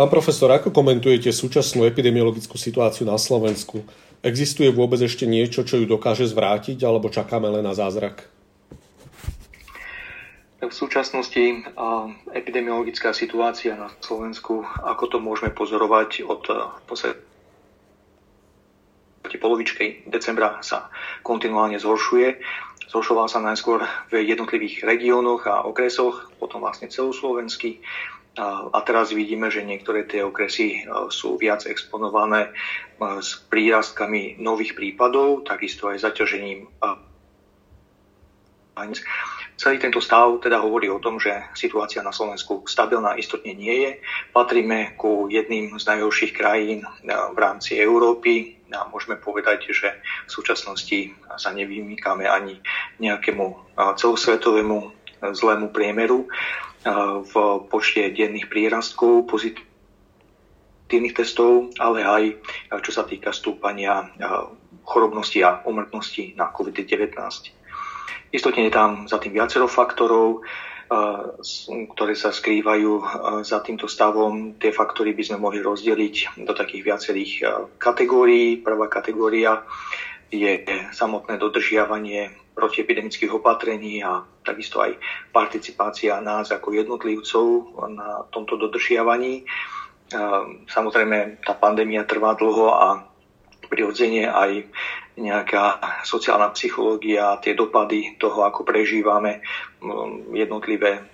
Pán profesor, ako komentujete súčasnú epidemiologickú situáciu na Slovensku? Existuje vôbec ešte niečo, čo ju dokáže zvrátiť, alebo čakáme len na zázrak? V súčasnosti epidemiologická situácia na Slovensku, ako to môžeme pozorovať od podstate polovičkej decembra sa kontinuálne zhoršuje. Zhoršoval sa najskôr v jednotlivých regiónoch a okresoch, potom vlastne celoslovenský. A teraz vidíme, že niektoré tie okresy e, sú viac exponované e, s prírastkami nových prípadov, takisto aj zaťažením Celý tento stav teda hovorí o tom, že situácia na Slovensku stabilná istotne nie je. Patríme ku jedným z najhorších krajín e, v rámci Európy a môžeme povedať, že v súčasnosti sa nevymýkame ani nejakému celosvetovému zlému priemeru v počte denných prírastkov pozitívnych testov, ale aj čo sa týka stúpania chorobnosti a umrtnosti na COVID-19. Istotne je tam za tým viacero faktorov, ktoré sa skrývajú za týmto stavom. Tie faktory by sme mohli rozdeliť do takých viacerých kategórií. Prvá kategória je samotné dodržiavanie protiepidemických opatrení a takisto aj participácia nás ako jednotlivcov na tomto dodržiavaní. Samozrejme, tá pandémia trvá dlho a prirodzene aj nejaká sociálna psychológia, tie dopady toho, ako prežívame jednotlivé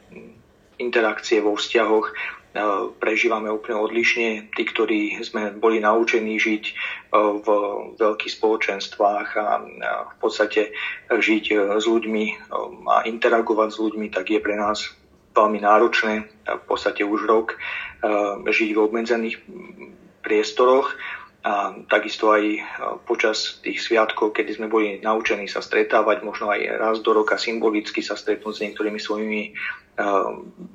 interakcie vo vzťahoch, prežívame úplne odlišne. Tí, ktorí sme boli naučení žiť v veľkých spoločenstvách a v podstate žiť s ľuďmi a interagovať s ľuďmi, tak je pre nás veľmi náročné v podstate už rok žiť v obmedzených priestoroch a takisto aj počas tých sviatkov, kedy sme boli naučení sa stretávať, možno aj raz do roka symbolicky sa stretnúť s niektorými svojimi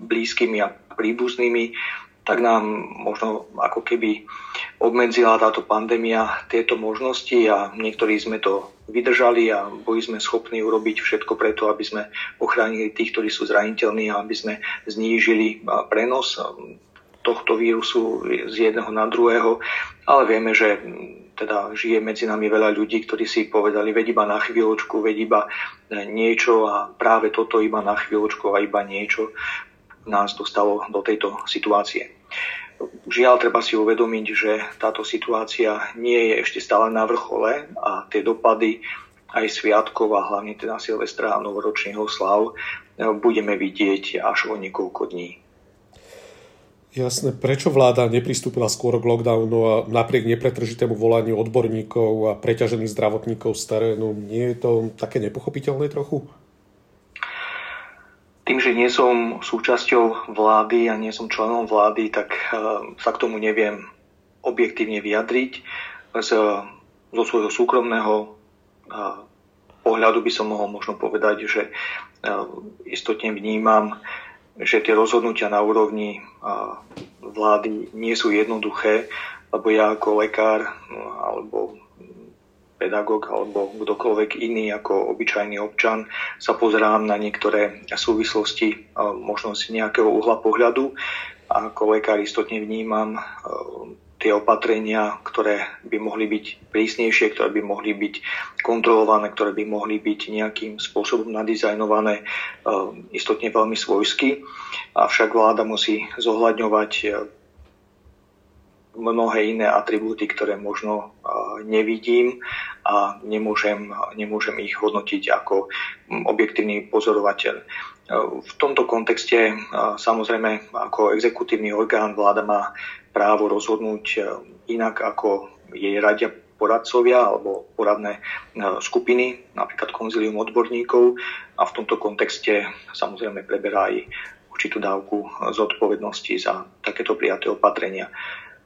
blízkymi a príbuznými, tak nám možno ako keby obmedzila táto pandémia tieto možnosti a niektorí sme to vydržali a boli sme schopní urobiť všetko preto, aby sme ochránili tých, ktorí sú zraniteľní a aby sme znížili prenos tohto vírusu z jedného na druhého, ale vieme, že teda žije medzi nami veľa ľudí, ktorí si povedali, veď iba na chvíľočku, veď iba niečo a práve toto iba na chvíľočku a iba niečo nás dostalo do tejto situácie. Žiaľ, treba si uvedomiť, že táto situácia nie je ešte stále na vrchole a tie dopady aj sviatkov a hlavne teda Silvestra a novoročných oslav budeme vidieť až o niekoľko dní. Jasné, prečo vláda nepristúpila skôr k lockdownu a napriek nepretržitému volaniu odborníkov a preťažených zdravotníkov z terénu, nie je to také nepochopiteľné trochu? Tým, že nie som súčasťou vlády a nie som členom vlády, tak uh, sa k tomu neviem objektívne vyjadriť. Z, zo svojho súkromného uh, pohľadu by som mohol možno povedať, že istotne vnímam že tie rozhodnutia na úrovni vlády nie sú jednoduché, lebo ja ako lekár no, alebo pedagóg alebo kdokoľvek iný ako obyčajný občan sa pozerám na niektoré súvislosti možno z nejakého uhla pohľadu a ako lekár istotne vnímam tie opatrenia, ktoré by mohli byť prísnejšie, ktoré by mohli byť kontrolované, ktoré by mohli byť nejakým spôsobom nadizajnované, eh, istotne veľmi svojsky. Avšak vláda musí zohľadňovať mnohé iné atribúty, ktoré možno nevidím a nemôžem, nemôžem ich hodnotiť ako objektívny pozorovateľ. V tomto kontexte samozrejme ako exekutívny orgán vláda má právo rozhodnúť e, inak ako jej radia poradcovia alebo poradné e, skupiny, napríklad konzilium odborníkov a v tomto kontexte samozrejme preberá aj určitú dávku zodpovednosti za takéto prijaté opatrenia.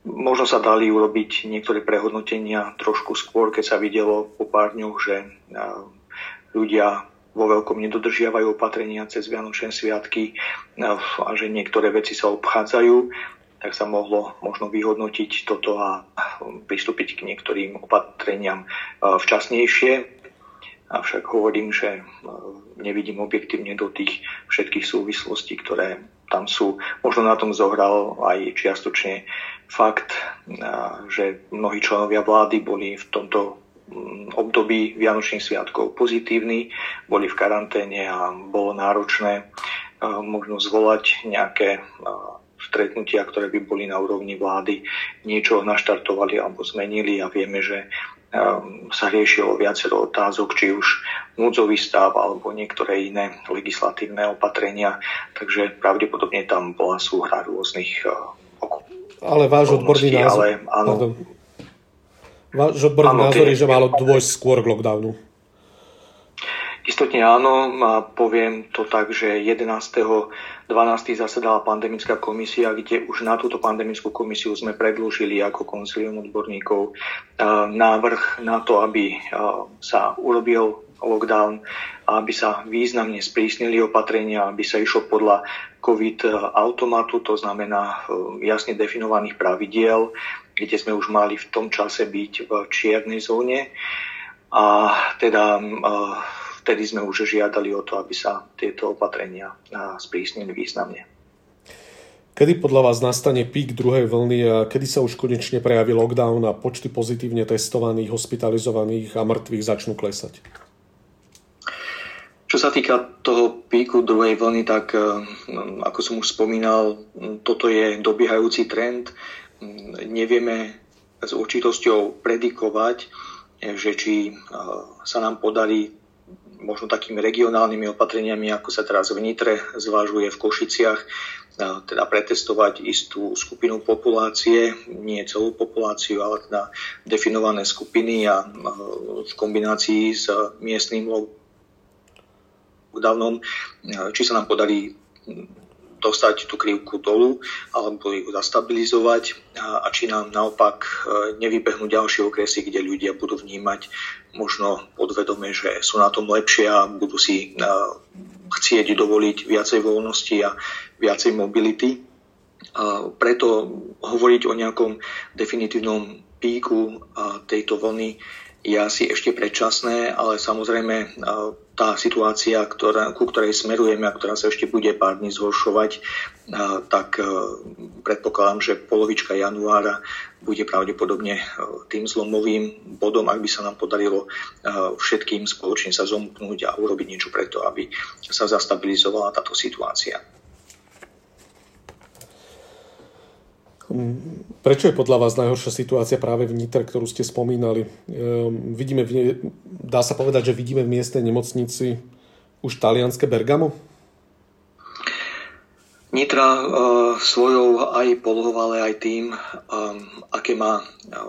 Možno sa dali urobiť niektoré prehodnotenia trošku skôr, keď sa videlo po pár dňoch, že ľudia vo veľkom nedodržiavajú opatrenia cez Vianočné sviatky a že niektoré veci sa obchádzajú tak sa mohlo možno vyhodnotiť toto a pristúpiť k niektorým opatreniam včasnejšie. Avšak hovorím, že nevidím objektívne do tých všetkých súvislostí, ktoré tam sú, možno na tom zohral aj čiastočne fakt, že mnohí členovia vlády boli v tomto mm, období Vianočných sviatkov pozitívni, boli v karanténe a bolo náročné možno zvolať nejaké stretnutia, ktoré by boli na úrovni vlády, niečo naštartovali alebo zmenili a vieme, že sa riešilo viacero otázok, či už núdzový stav alebo niektoré iné legislatívne opatrenia, takže pravdepodobne tam bola súhra rôznych ale váš odborný názor, ale, áno, váš odborný áno, názor je, že malo dôjsť skôr k lockdownu. Istotne áno, a poviem to tak, že 11.12. zasedala pandemická komisia, kde už na túto pandemickú komisiu sme predlúžili ako konsilium odborníkov návrh na to, aby sa urobil lockdown, aby sa významne sprísnili opatrenia, aby sa išlo podľa COVID automatu, to znamená jasne definovaných pravidiel, kde sme už mali v tom čase byť v čiernej zóne. A teda vtedy sme už žiadali o to, aby sa tieto opatrenia sprísnili významne. Kedy podľa vás nastane pík druhej vlny a kedy sa už konečne prejaví lockdown a počty pozitívne testovaných, hospitalizovaných a mŕtvych začnú klesať? Čo sa týka toho píku druhej vlny, tak e, ako som už spomínal, toto je dobiehajúci trend. Nevieme s určitosťou predikovať, že či e, sa nám podarí možno takými regionálnymi opatreniami, ako sa teraz v Nitre zvažuje v Košiciach, teda pretestovať istú skupinu populácie, nie celú populáciu, ale teda definované skupiny a v kombinácii s miestnym lockdownom, či sa nám podarí dostať tú krivku dolu alebo ju zastabilizovať a, a či nám naopak e, nevybehnú ďalšie okresy, kde ľudia budú vnímať možno podvedome, že sú na tom lepšie a budú si e, chcieť dovoliť viacej voľnosti a viacej mobility. A preto hovoriť o nejakom definitívnom píku tejto vlny je asi ešte predčasné, ale samozrejme tá situácia, ktorá, ku ktorej smerujeme a ktorá sa ešte bude pár dní zhoršovať, tak predpokladám, že polovička januára bude pravdepodobne tým zlomovým bodom, ak by sa nám podarilo všetkým spoločne sa zomknúť a urobiť niečo preto, aby sa zastabilizovala táto situácia. Prečo je podľa vás najhoršia situácia práve v Nitre, ktorú ste spomínali? Ehm, vidíme, v, dá sa povedať, že vidíme v miestnej nemocnici už talianské Bergamo? Nitra uh, svojou aj polohou, ale aj tým, um, aké má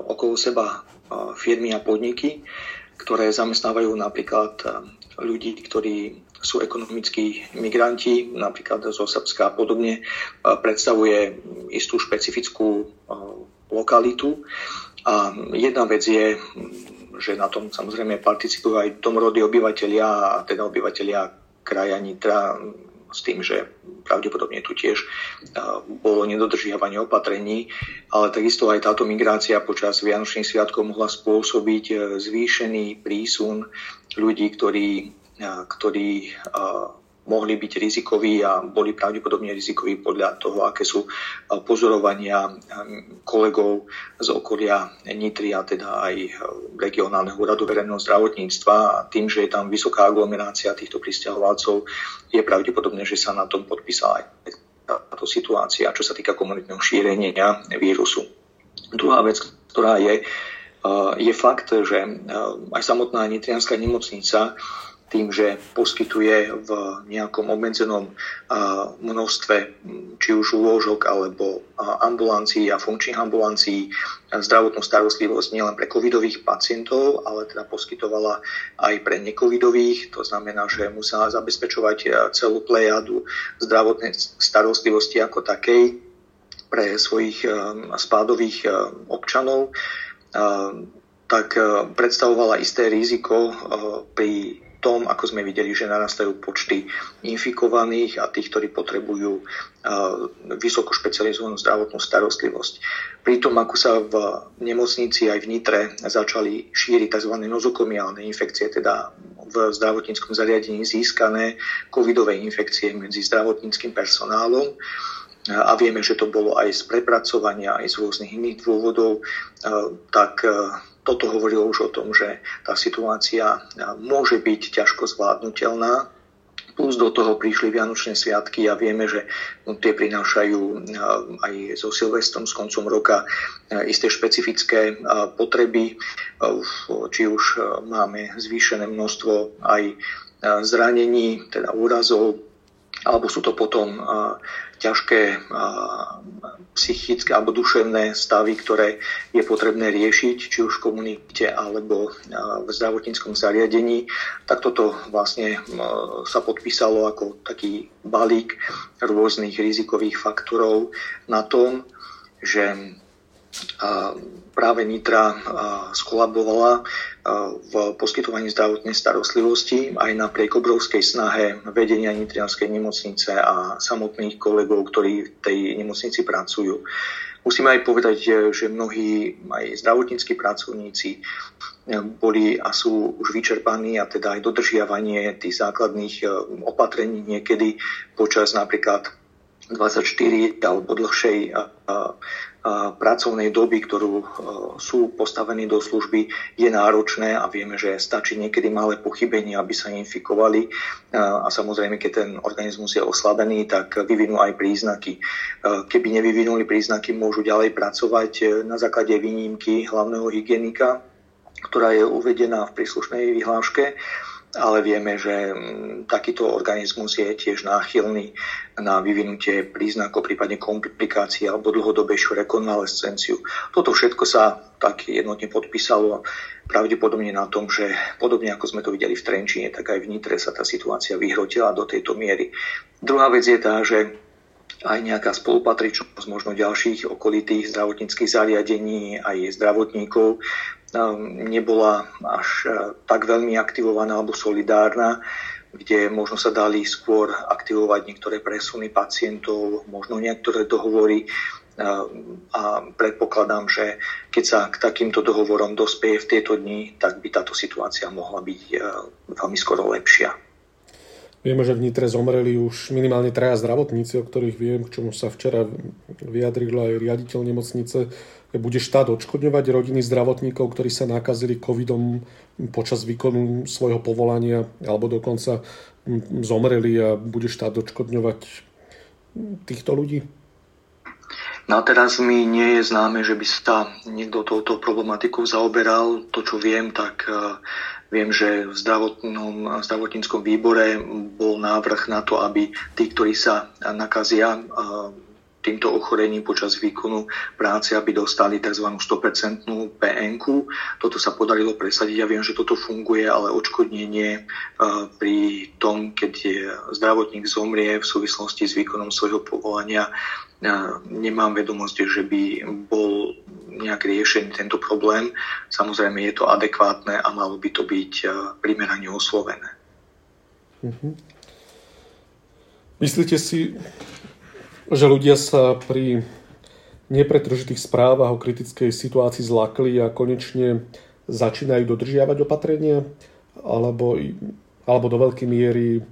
okolo seba uh, firmy a podniky, ktoré zamestnávajú napríklad ľudí, ktorí sú ekonomickí migranti, napríklad zo Srbska a podobne, predstavuje istú špecifickú lokalitu. A jedna vec je, že na tom samozrejme participujú aj domorodí obyvateľia a teda obyvateľia kraja Nitra s tým, že pravdepodobne tu tiež bolo nedodržiavanie opatrení, ale takisto aj táto migrácia počas Vianočných sviatkov mohla spôsobiť e, zvýšený prísun ľudí, ktorí ktorí mohli byť rizikoví a boli pravdepodobne rizikoví podľa toho, aké sú pozorovania kolegov z okolia Nitry a teda aj regionálneho úradu verejného zdravotníctva. A tým, že je tam vysoká aglomerácia týchto pristahovalcov, je pravdepodobné, že sa na tom podpísala aj táto situácia, čo sa týka komunitného šírenia vírusu. Druhá vec, ktorá je, je fakt, že aj samotná nitrianská nemocnica tým, že poskytuje v nejakom obmedzenom množstve či už lôžok alebo ambulancií a funkčných ambulancií zdravotnú starostlivosť nielen pre covidových pacientov, ale teda poskytovala aj pre necovidových. To znamená, že musela zabezpečovať celú plejadu zdravotnej starostlivosti ako takej pre svojich spádových občanov tak predstavovala isté riziko pri tom, ako sme videli, že narastajú počty infikovaných a tých, ktorí potrebujú vysoko špecializovanú zdravotnú starostlivosť. Pri tom, ako sa v nemocnici aj v Nitre začali šíriť tzv. nozokomiálne infekcie, teda v zdravotníckom zariadení získané covidové infekcie medzi zdravotníckým personálom a vieme, že to bolo aj z prepracovania, aj z rôznych iných dôvodov, tak toto hovorilo už o tom, že tá situácia môže byť ťažko zvládnutelná Plus do toho prišli Vianočné sviatky a vieme, že no, tie prinášajú aj so Silvestrom s koncom roka isté špecifické potreby. Či už máme zvýšené množstvo aj zranení, teda úrazov, alebo sú to potom ťažké psychické alebo duševné stavy, ktoré je potrebné riešiť, či už v komunite alebo v zdravotníckom zariadení, tak toto vlastne sa podpísalo ako taký balík rôznych rizikových faktorov na tom, že práve Nitra skolabovala v poskytovaní zdravotnej starostlivosti aj napriek obrovskej snahe vedenia Nitrianskej nemocnice a samotných kolegov, ktorí v tej nemocnici pracujú. Musíme aj povedať, že mnohí aj zdravotníckí pracovníci boli a sú už vyčerpaní a teda aj dodržiavanie tých základných opatrení niekedy počas napríklad 24 alebo dlhšej pracovnej doby, ktorú e, sú postavení do služby, je náročné a vieme, že stačí niekedy malé pochybenie, aby sa infikovali a samozrejme, keď ten organizmus je oslabený, tak vyvinú aj príznaky. E, keby nevyvinuli príznaky, môžu ďalej pracovať e, na základe výnimky hlavného hygienika, ktorá je uvedená v príslušnej vyhláške ale vieme, že mm, takýto organizmus je tiež náchylný na vyvinutie príznakov, prípadne komplikácií alebo dlhodobejšiu rekonvalescenciu. Toto všetko sa tak jednotne podpísalo pravdepodobne na tom, že podobne ako sme to videli v Trenčine, tak aj v Nitre sa tá situácia vyhrotila do tejto miery. Druhá vec je tá, že aj nejaká spolupatričnosť možno ďalších okolitých zdravotníckých zariadení, aj zdravotníkov nebola až e, tak veľmi aktivovaná alebo solidárna, kde možno sa dali skôr aktivovať niektoré presuny pacientov, možno niektoré dohovory a predpokladám, že keď sa k takýmto dohovorom dospeje v tieto dni, tak by táto situácia mohla byť e, veľmi skoro lepšia. Vieme, že v Nitre zomreli už minimálne traja zdravotníci, o ktorých viem, k čomu sa včera vyjadril aj riaditeľ nemocnice. Bude štát odškodňovať rodiny zdravotníkov, ktorí sa nakazili covidom počas výkonu svojho povolania alebo dokonca zomreli a bude štát odškodňovať týchto ľudí? No a teraz mi nie je známe, že by sa niekto touto problematikou zaoberal. To, čo viem, tak Viem, že v zdravotnom, zdravotníckom výbore bol návrh na to, aby tí, ktorí sa nakazia týmto ochorením počas výkonu práce, aby dostali tzv. 100% PN. Toto sa podarilo presadiť. Ja viem, že toto funguje, ale odškodnenie pri tom, keď zdravotník zomrie v súvislosti s výkonom svojho povolania, nemám vedomosť, že by bol nejak riešený tento problém. Samozrejme je to adekvátne a malo by to byť eh, primerane oslovené. Mm-hmm. Myslíte si, že ľudia sa pri nepretržitých správach o kritickej situácii zlakli a konečne začínajú dodržiavať opatrenia? Alebo, alebo do veľkej miery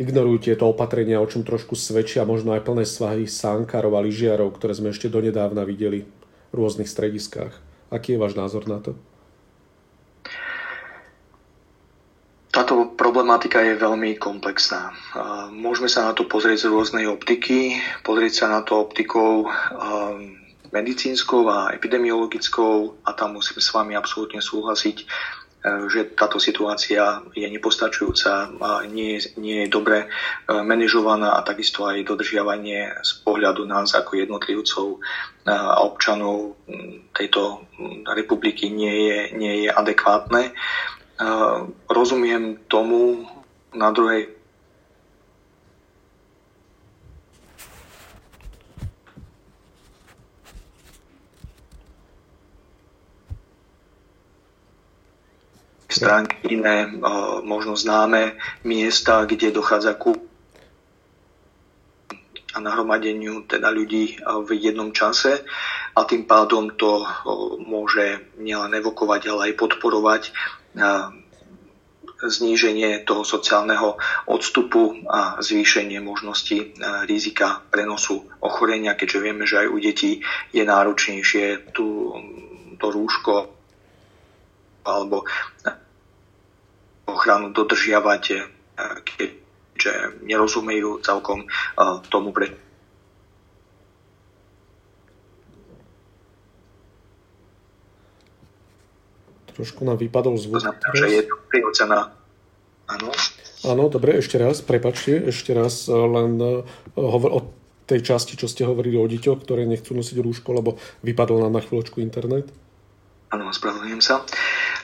ignorujú tieto opatrenia, o čom trošku svedčia možno aj plné svahy sánkárov a lyžiarov, ktoré sme ešte donedávna videli rôznych strediskách. Aký je váš názor na to? Táto problematika je veľmi komplexná. Môžeme sa na to pozrieť z rôznej optiky, pozrieť sa na to optikou medicínskou a epidemiologickou a tam musím s vami absolútne súhlasiť že táto situácia je nepostačujúca, a nie, nie je dobre e, manažovaná a takisto aj dodržiavanie z pohľadu nás ako jednotlivcov e, a občanov tejto republiky nie je, nie je adekvátne. E, rozumiem tomu na druhej. Stránky iné možno známe miesta, kde dochádza ku a nahromadeniu teda ľudí v jednom čase. A tým pádom to môže nielen evokovať, ale aj podporovať zníženie toho sociálneho odstupu a zvýšenie možnosti rizika prenosu ochorenia, keďže vieme, že aj u detí je náročnejšie tú, to rúško alebo ochranu dodržiavať, keďže nerozumejú celkom tomu, pre Trošku nám vypadol zvuk. To znamená, že je to prirodzená. Áno. Áno, dobre, ešte raz, prepačte, ešte raz e, len uh, hovor o tej časti, čo ste hovorili o deťoch, ktoré nechcú nosiť rúško, lebo vypadol nám na chvíľočku internet. Áno, spravedlňujem sa.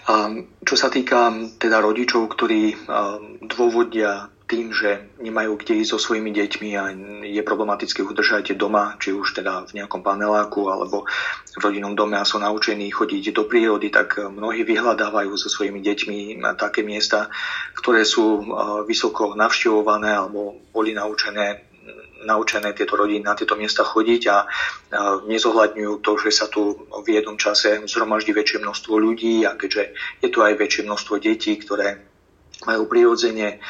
Um, čo sa týka teda rodičov, ktorí um, dôvodia tým, že nemajú kde ísť so svojimi deťmi a je problematické udržať doma, či už teda v nejakom paneláku alebo v rodinnom dome a sú naučení chodiť do prírody, tak mnohí vyhľadávajú so svojimi deťmi na také miesta, ktoré sú vysoko navštevované alebo boli naučené naučené tieto rodiny na tieto miesta chodiť a nezohľadňujú to, že sa tu v jednom čase zhromaždí väčšie množstvo ľudí a keďže je tu aj väčšie množstvo detí, ktoré majú prirodzene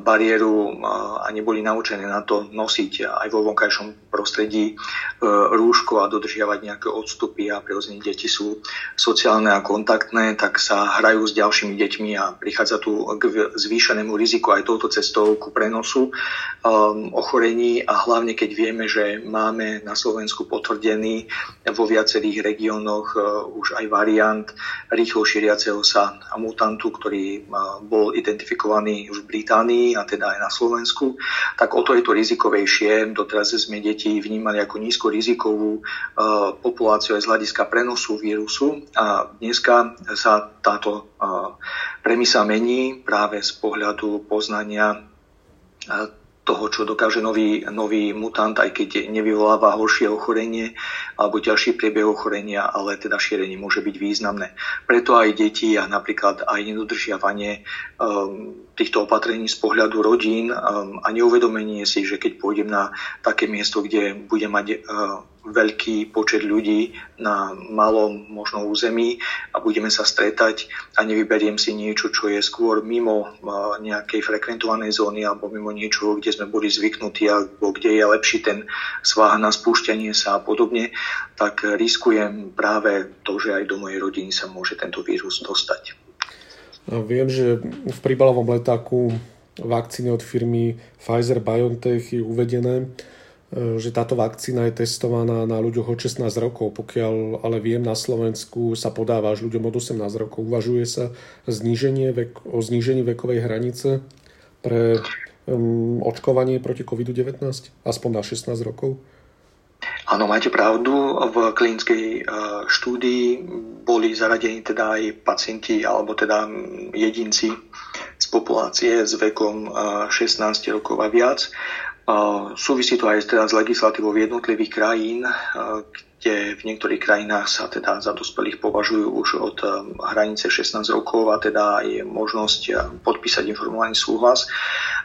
bariéru a neboli naučené na to nosiť aj vo vonkajšom prostredí e, rúško a dodržiavať nejaké odstupy a prirodzene deti sú sociálne a kontaktné, tak sa hrajú s ďalšími deťmi a prichádza tu k zvýšenému riziku aj touto cestou ku prenosu um, ochorení. A hlavne keď vieme, že máme na Slovensku potvrdený vo viacerých regiónoch uh, už aj variant rýchlo šíriaceho sa mutantu, ktorý bol identifikovaný v Británii a teda aj na Slovensku, tak o to je to rizikovejšie. Doteraz sme deti vnímali ako nízko rizikovú uh, populáciu aj z hľadiska prenosu vírusu a dneska sa táto premisa mení práve z pohľadu poznania toho, čo dokáže nový, nový mutant, aj keď nevyvoláva horšie ochorenie alebo ďalší priebeh ochorenia, ale teda šírenie môže byť významné. Preto aj deti a napríklad aj nedodržiavanie um, týchto opatrení z pohľadu rodín um, a neuvedomenie si, že keď pôjdem na také miesto, kde budem mať uh, veľký počet ľudí na malom možno území a budeme sa stretať a nevyberiem si niečo, čo je skôr mimo nejakej frekventovanej zóny alebo mimo niečo, kde sme boli zvyknutí alebo kde je lepší ten svah na spúšťanie sa a podobne, tak riskujem práve to, že aj do mojej rodiny sa môže tento vírus dostať. Viem, že v príbalovom letáku vakcíny od firmy Pfizer-BioNTech je uvedené, že táto vakcína je testovaná na ľuďoch od 16 rokov. Pokiaľ ale viem, na Slovensku sa podáva až ľuďom od 18 rokov. Uvažuje sa zníženie vek, o znížení vekovej hranice pre um, očkovanie proti COVID-19, aspoň na 16 rokov? Áno, máte pravdu. V klinickej uh, štúdii boli zaradení teda aj pacienti alebo teda jedinci z populácie s vekom uh, 16 rokov a viac. Súvisí to aj teda s legislatívou jednotlivých krajín, kde v niektorých krajinách sa teda za dospelých považujú už od hranice 16 rokov a teda je možnosť podpísať informovaný súhlas.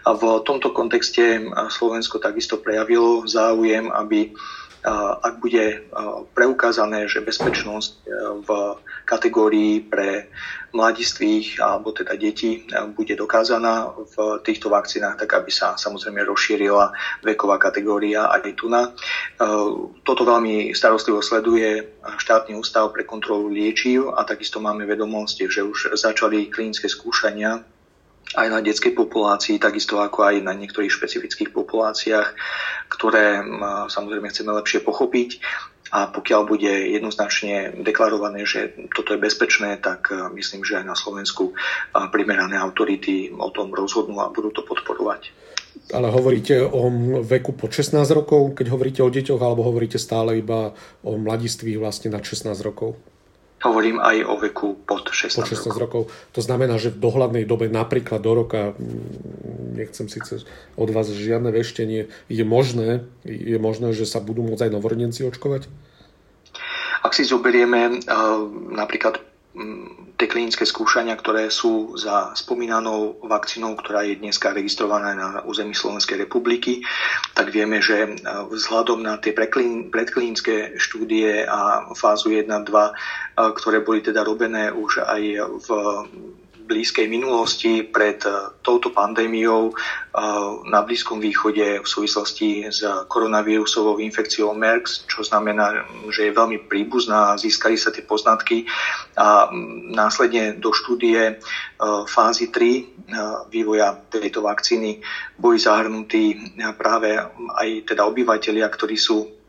A v tomto kontexte Slovensko takisto prejavilo záujem, aby ak bude preukázané, že bezpečnosť v kategórii pre mladistvých alebo teda detí bude dokázaná v týchto vakcínach, tak aby sa samozrejme rozšírila veková kategória aj tu na. Toto veľmi starostlivo sleduje štátny ústav pre kontrolu liečiv a takisto máme vedomosť, že už začali klinické skúšania aj na detskej populácii, takisto ako aj na niektorých špecifických populáciách, ktoré samozrejme chceme lepšie pochopiť. A pokiaľ bude jednoznačne deklarované, že toto je bezpečné, tak myslím, že aj na Slovensku primerané autority o tom rozhodnú a budú to podporovať. Ale hovoríte o veku po 16 rokov, keď hovoríte o deťoch, alebo hovoríte stále iba o mladistvých vlastne na 16 rokov? Hovorím aj o veku pod 16, pod 16 rokov. rokov. To znamená, že v dohľadnej dobe, napríklad do roka, mm, nechcem síce od vás žiadne veštenie, je možné, je možné, že sa budú môcť aj novorodenci očkovať? Ak si zoberieme uh, napríklad tie klinické skúšania, ktoré sú za spomínanou vakcínou, ktorá je dneska registrovaná na území Slovenskej republiky, tak vieme, že e, vzhľadom na tie predklinické štúdie a fázu 1 2, e, ktoré boli teda robené už aj v blízkej minulosti pred touto pandémiou na Blízkom východe v súvislosti s koronavírusovou infekciou MERS, čo znamená, že je veľmi príbuzná, získali sa tie poznatky. A následne do štúdie fázy 3 vývoja tejto vakcíny boli zahrnutí práve aj teda obyvateľia, ktorí sú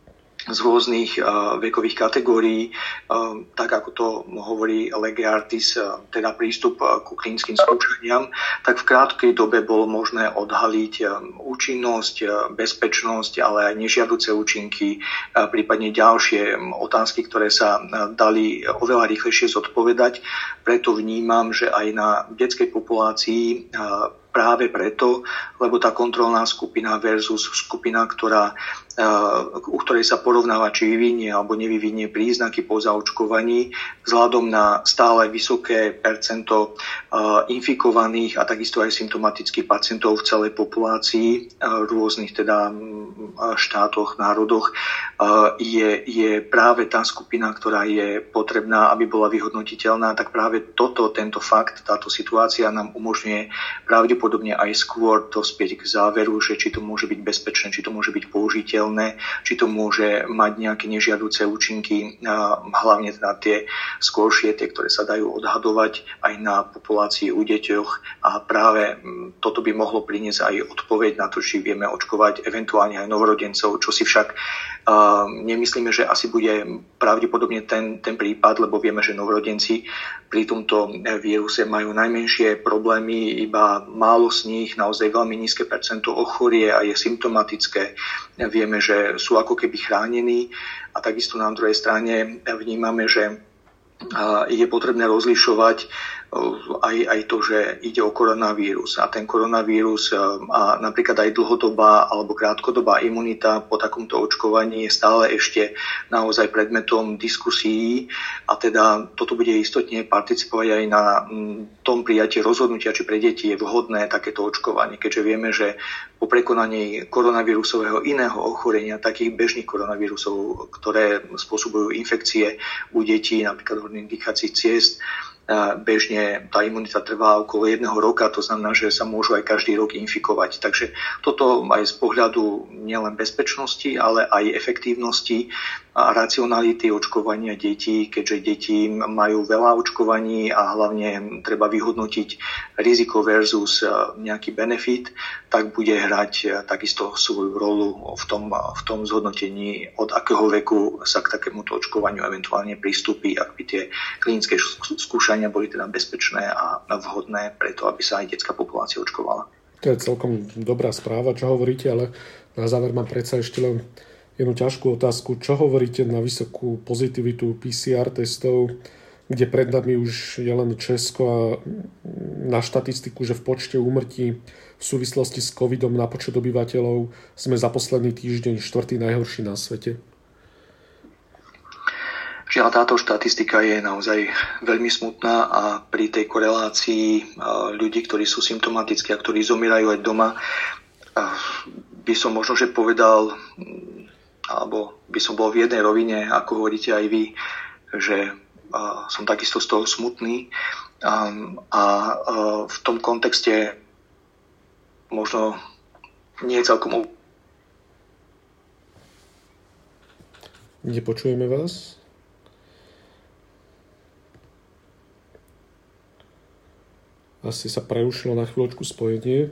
z rôznych uh, vekových kategórií, uh, tak ako to hovorí Lege Artis, uh, teda prístup uh, ku klinickým skúšaniam, tak v krátkej dobe bolo možné odhaliť uh, účinnosť, uh, bezpečnosť, ale aj nežiaduce účinky, uh, prípadne ďalšie um, otázky, ktoré sa uh, dali oveľa rýchlejšie zodpovedať. Preto vnímam, že aj na detskej populácii uh, práve preto, lebo tá kontrolná skupina versus skupina, ktorá u ktorej sa porovnáva, či vyvinie alebo nevyvinie príznaky po zaočkovaní, vzhľadom na stále vysoké percento infikovaných a takisto aj symptomatických pacientov v celej populácii v rôznych teda štátoch, národoch, je, je práve tá skupina, ktorá je potrebná, aby bola vyhodnotiteľná, tak práve toto, tento fakt, táto situácia nám umožňuje pravdepodobne aj skôr dospieť k záveru, že či to môže byť bezpečné, či to môže byť použiteľné viditeľné, či to môže mať nejaké nežiaduce účinky, hlavne na tie skôršie, tie, ktoré sa dajú odhadovať aj na populácii u deťoch a práve toto by mohlo priniesť aj odpoveď na to, či vieme očkovať eventuálne aj novorodencov, čo si však nemyslíme, že asi bude pravdepodobne ten, ten prípad, lebo vieme, že novorodenci pri tomto víruse majú najmenšie problémy, iba málo z nich, naozaj veľmi nízke percento ochorie a je symptomatické. Vieme, že sú ako keby chránení a takisto na druhej strane vnímame, že je potrebné rozlišovať aj, aj to, že ide o koronavírus. A ten koronavírus a napríklad aj dlhodobá alebo krátkodobá imunita po takomto očkovaní je stále ešte naozaj predmetom diskusí a teda toto bude istotne participovať aj na tom prijatí rozhodnutia, či pre deti je vhodné takéto očkovanie, keďže vieme, že po prekonaní koronavírusového iného ochorenia, takých bežných koronavírusov, ktoré spôsobujú infekcie u detí, napríklad horných dýchacích ciest, bežne tá imunita trvá okolo jedného roka, to znamená, že sa môžu aj každý rok infikovať. Takže toto aj z pohľadu nielen bezpečnosti, ale aj efektívnosti a racionality očkovania detí, keďže deti majú veľa očkovaní a hlavne treba vyhodnotiť riziko versus e, nejaký benefit, tak bude hrať e, takisto svoju rolu v tom, v tom zhodnotení, od akého veku sa k takémuto očkovaniu eventuálne pristúpi, ak by tie klinické skúšania boli teda bezpečné a vhodné preto, aby sa aj detská populácia očkovala. To je celkom dobrá správa, čo hovoríte, ale na záver mám predsa ešte len jednu ťažkú otázku. Čo hovoríte na vysokú pozitivitu PCR testov, kde pred nami už je len Česko a na štatistiku, že v počte úmrtí v súvislosti s covidom na počet obyvateľov sme za posledný týždeň štvrtý najhorší na svete? Žiaľ, táto štatistika je naozaj veľmi smutná a pri tej korelácii ľudí, ktorí sú symptomatickí a ktorí zomierajú aj doma, by som možno, že povedal alebo by som bol v jednej rovine, ako hovoríte aj vy, že uh, som takisto z toho smutný. A uh, v tom kontexte možno nie je celkom... Nepočujeme vás? Asi sa prerušilo na chvíľočku spojenie.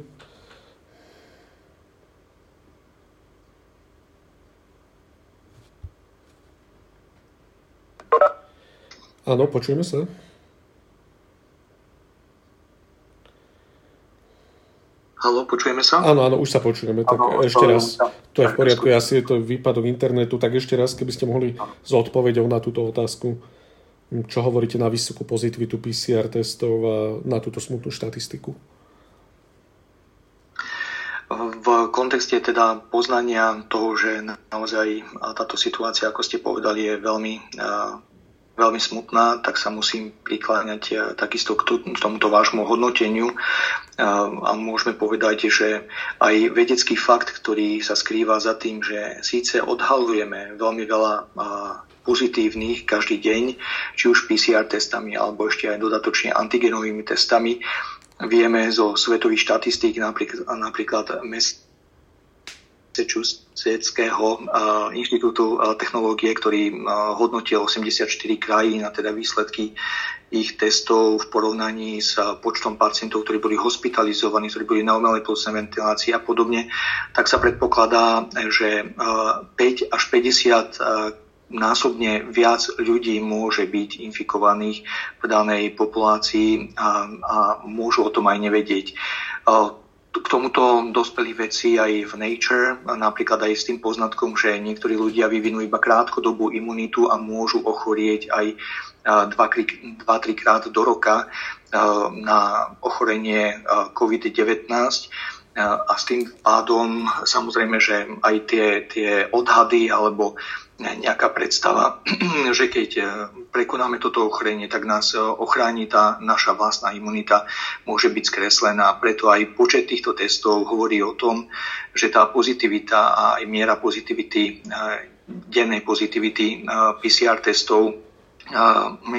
Áno, počujeme sa. Halo, počujeme sa? Áno, áno, už sa počujeme. Tak ano, ešte raz, to je v poriadku, asi je to výpadok internetu, tak ešte raz, keby ste mohli s odpovedou na túto otázku, čo hovoríte na vysokú pozitivitu PCR testov a na túto smutnú štatistiku? V kontexte teda poznania toho, že naozaj táto situácia, ako ste povedali, je veľmi veľmi smutná, tak sa musím prikláňať takisto k tomuto vášmu hodnoteniu, a môžeme povedať, že aj vedecký fakt, ktorý sa skrýva za tým, že síce odhalujeme veľmi veľa pozitívnych každý deň, či už PCR testami alebo ešte aj dodatočne antigenovými testami, vieme zo svetových štatistík napríklad, napríklad Massachusettského inštitútu technológie, ktorý hodnotil 84 krajín a teda výsledky ich testov v porovnaní s počtom pacientov, ktorí boli hospitalizovaní, ktorí boli na umelej plusnej ventilácii a podobne, tak sa predpokladá, že 5 až 50 násobne viac ľudí môže byť infikovaných v danej populácii a, a môžu o tom aj nevedieť. K tomuto dospeli veci aj v Nature, napríklad aj s tým poznatkom, že niektorí ľudia vyvinú iba krátkodobú imunitu a môžu ochorieť aj 2-3 krát do roka na ochorenie COVID-19 a s tým pádom samozrejme, že aj tie, tie odhady alebo nejaká predstava, že keď prekonáme toto ochorenie, tak nás ochráni tá naša vlastná imunita, môže byť skreslená. Preto aj počet týchto testov hovorí o tom, že tá pozitivita a aj miera pozitivity, dennej pozitivity PCR testov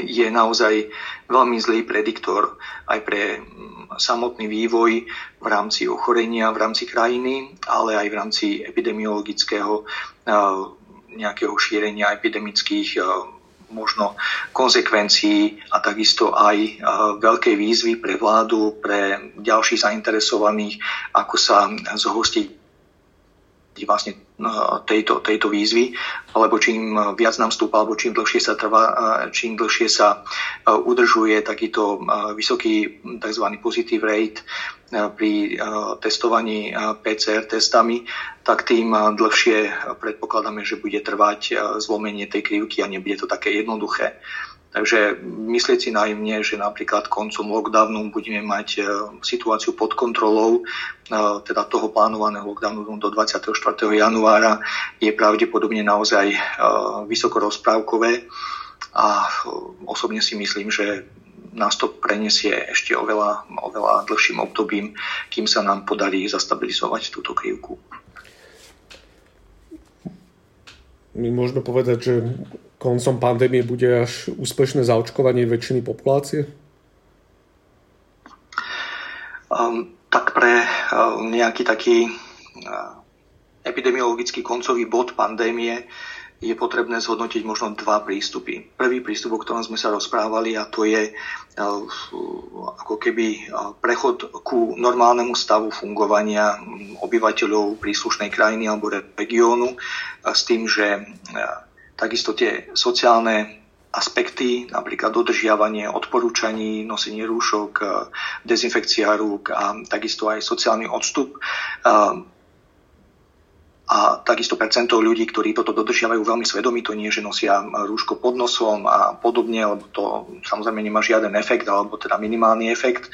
je naozaj veľmi zlý prediktor aj pre mm, samotný vývoj v rámci ochorenia, v rámci krajiny, ale aj v rámci epidemiologického nejakého šírenia epidemických možno konsekvencií a takisto aj veľkej výzvy pre vládu, pre ďalších zainteresovaných, ako sa zhostiť vlastne tejto, tejto výzvy, alebo čím viac nám stúpa, alebo čím dlhšie sa trvá, čím dlhšie sa udržuje takýto vysoký tzv. positive rate pri testovaní PCR testami, tak tým dlhšie predpokladáme, že bude trvať zlomenie tej krivky a nebude to také jednoduché. Takže myslieť si najmne, že napríklad koncom lockdownu budeme mať e, situáciu pod kontrolou, e, teda toho plánovaného lockdownu do 24. januára, je pravdepodobne naozaj e, vysoko rozprávkové a osobne si myslím, že nás to prenesie ešte oveľa, oveľa dlhším obdobím, kým sa nám podarí zastabilizovať túto krivku. My môžeme povedať, že koncom pandémie bude až úspešné zaočkovanie väčšiny populácie? Um, tak pre um, nejaký taký uh, epidemiologický koncový bod pandémie je potrebné zhodnotiť možno dva prístupy. Prvý prístup, o ktorom sme sa rozprávali, a to je uh, ako keby uh, prechod ku normálnemu stavu fungovania um, obyvateľov príslušnej krajiny alebo regiónu s tým, že Takisto tie sociálne aspekty, napríklad dodržiavanie odporúčaní, nosenie rúšok, e, dezinfekcia rúk a takisto aj sociálny odstup. E, a takisto percento ľudí, ktorí toto dodržiavajú veľmi svedomito, nie že nosia rúško pod nosom a podobne, lebo to samozrejme nemá žiaden efekt, alebo teda minimálny efekt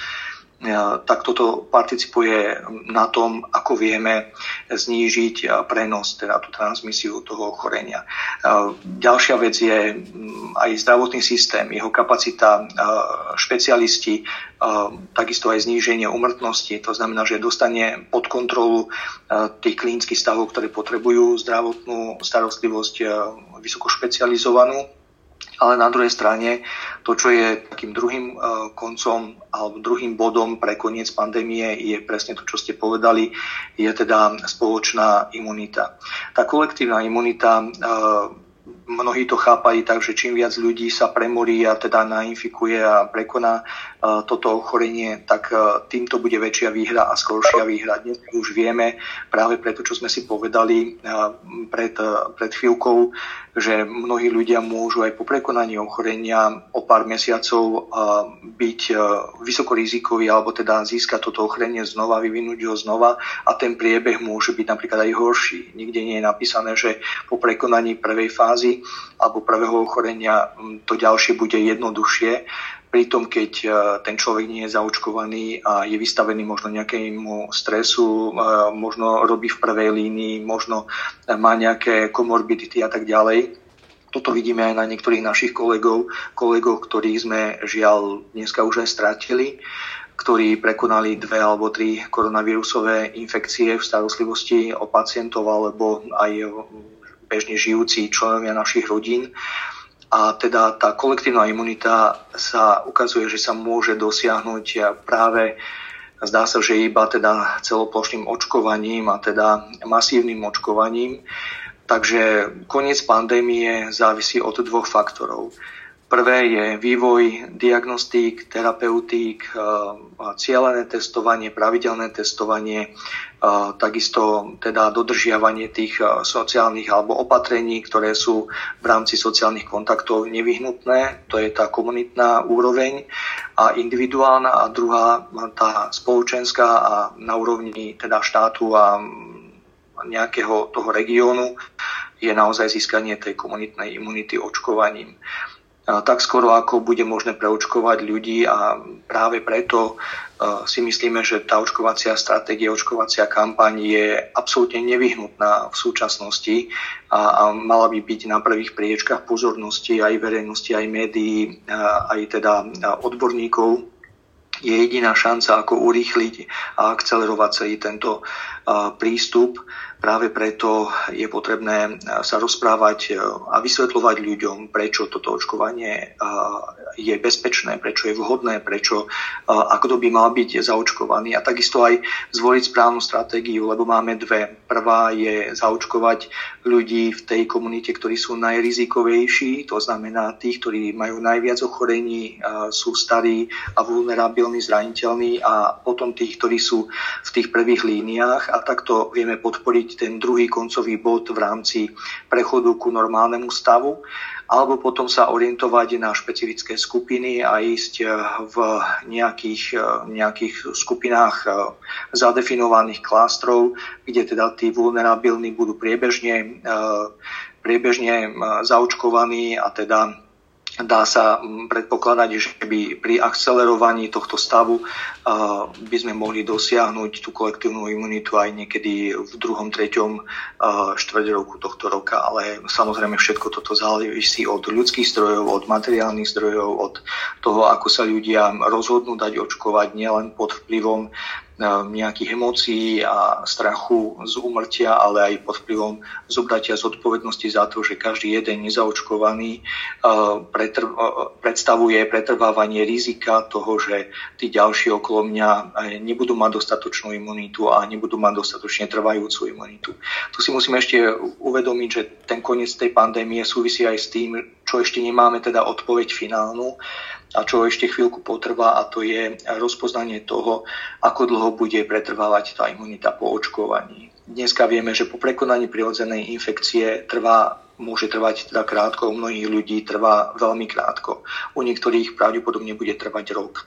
tak toto participuje na tom, ako vieme znížiť prenos, teda tú transmisiu toho ochorenia. Ďalšia vec je mm, aj zdravotný systém, jeho kapacita, špecialisti, takisto aj zníženie umrtnosti, to znamená, že dostane pod kontrolu tých klinických stavov, ktoré potrebujú zdravotnú starostlivosť vysoko špecializovanú ale na druhej strane to, čo je takým druhým e, koncom alebo druhým bodom pre koniec pandémie je presne to, čo ste povedali, je teda spoločná imunita. Tá kolektívna imunita e, mnohí to chápali tak, že čím viac ľudí sa premorí a teda nainfikuje a prekoná uh, toto ochorenie, tak uh, týmto bude väčšia výhra a skoršia výhra. Dnes už vieme práve preto, čo sme si povedali uh, pred, pred chvíľkou, že mnohí ľudia môžu aj po prekonaní ochorenia o pár mesiacov byť vysokorizikoví alebo teda získať toto ochorenie znova, vyvinúť ho znova a ten priebeh môže byť napríklad aj horší. Nikde nie je napísané, že po prekonaní prvej fázy alebo prvého ochorenia to ďalšie bude jednoduchšie. Pritom, keď e, ten človek nie je zaočkovaný a je vystavený možno nejakému stresu, e, možno robí v prvej línii, možno má nejaké komorbidity a tak ďalej, toto vidíme aj na niektorých našich kolegov, kolegov, ktorých sme žiaľ dneska už aj stratili. ktorí prekonali dve alebo tri koronavírusové infekcie v starostlivosti o pacientov alebo aj bežne žijúci členovia našich rodín. A teda tá kolektívna imunita sa ukazuje, že sa môže dosiahnuť práve Zdá sa, že iba teda celoplošným očkovaním a teda masívnym očkovaním. Takže koniec pandémie závisí od dvoch faktorov. Prvé je vývoj diagnostík, terapeutík, eh, cieľené testovanie, pravidelné testovanie, eh, takisto teda dodržiavanie tých eh, sociálnych alebo opatrení, ktoré sú v rámci sociálnych kontaktov nevyhnutné. To je tá komunitná úroveň a individuálna a druhá tá spoločenská a na úrovni teda štátu a nejakého toho regiónu je naozaj získanie tej komunitnej imunity očkovaním tak skoro ako bude možné preočkovať ľudí a práve preto si myslíme, že tá očkovacia stratégia, očkovacia kampaň je absolútne nevyhnutná v súčasnosti a, a mala by byť na prvých priečkách pozornosti aj verejnosti, aj médií, aj teda odborníkov. Je jediná šanca, ako urýchliť a akcelerovať celý tento prístup. Práve preto je potrebné sa rozprávať a vysvetľovať ľuďom, prečo toto očkovanie je bezpečné, prečo je vhodné, prečo a kto by mal byť zaočkovaný a takisto aj zvoliť správnu stratégiu, lebo máme dve. Prvá je zaočkovať ľudí v tej komunite, ktorí sú najrizikovejší, to znamená tých, ktorí majú najviac ochorení, sú starí a vulnerabilní, zraniteľní a potom tých, ktorí sú v tých prvých líniách a takto vieme podporiť ten druhý koncový bod v rámci prechodu ku normálnemu stavu alebo potom sa orientovať na špecifické skupiny a ísť eh, v nejakých, eh, nejakých skupinách eh, zadefinovaných klástrov, kde teda tí vulnerabilní budú priebežne, priebežne zaočkovaní a teda dá sa mm, predpokladať, že by pri akcelerovaní tohto stavu by sme mohli dosiahnuť tú kolektívnu imunitu aj niekedy v druhom, treťom štvrť roku tohto roka. Ale samozrejme všetko toto závisí od ľudských zdrojov, od materiálnych zdrojov, od toho, ako sa ľudia rozhodnú dať očkovať nielen pod vplyvom nejakých emócií a strachu z úmrtia, ale aj pod vplyvom zobratia zodpovednosti za to, že každý jeden nezaočkovaný predstavuje pretrvávanie rizika toho, že tí ďalší okolo mňa nebudú mať dostatočnú imunitu a nebudú mať dostatočne trvajúcu imunitu. Tu si musíme ešte uvedomiť, že ten koniec tej pandémie súvisí aj s tým, čo ešte nemáme teda odpoveď finálnu a čo ešte chvíľku potrvá a to je rozpoznanie toho, ako dlho bude pretrvávať tá imunita po očkovaní. Dneska vieme, že po prekonaní prirodzenej infekcie trvá môže trvať teda krátko, u mnohých ľudí trvá veľmi krátko. U niektorých pravdepodobne bude trvať rok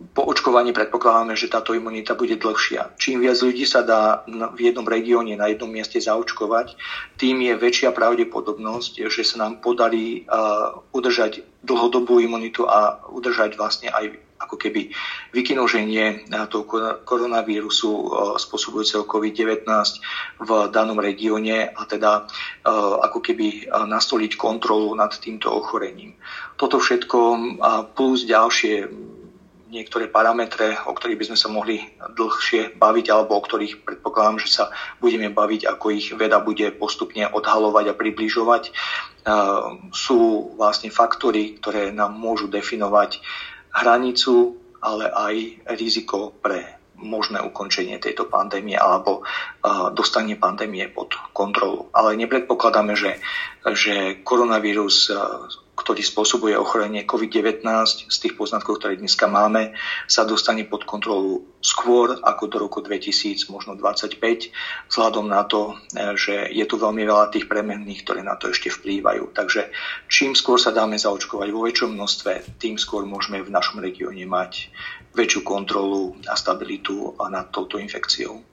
po očkovaní predpokladáme, že táto imunita bude dlhšia. Čím viac ľudí sa dá v jednom regióne, na jednom mieste zaočkovať, tým je väčšia pravdepodobnosť, že sa nám podarí udržať dlhodobú imunitu a udržať vlastne aj ako keby vykinoženie toho koronavírusu spôsobujúceho COVID-19 v danom regióne a teda ako keby nastoliť kontrolu nad týmto ochorením. Toto všetko plus ďalšie niektoré parametre, o ktorých by sme sa mohli dlhšie baviť, alebo o ktorých predpokladám, že sa budeme baviť, ako ich veda bude postupne odhalovať a približovať, sú vlastne faktory, ktoré nám môžu definovať hranicu, ale aj riziko pre možné ukončenie tejto pandémie alebo dostanie pandémie pod kontrolu. Ale nepredpokladáme, že, že koronavírus ktorý spôsobuje ochorenie COVID-19 z tých poznatkov, ktoré dneska máme, sa dostane pod kontrolu skôr ako do roku 2000, možno 25, vzhľadom na to, e, že je tu veľmi veľa tých premenných, ktoré na to ešte vplývajú. Takže čím skôr sa dáme zaočkovať vo väčšom množstve, tým skôr môžeme v našom regióne mať väčšiu kontrolu a stabilitu nad touto infekciou.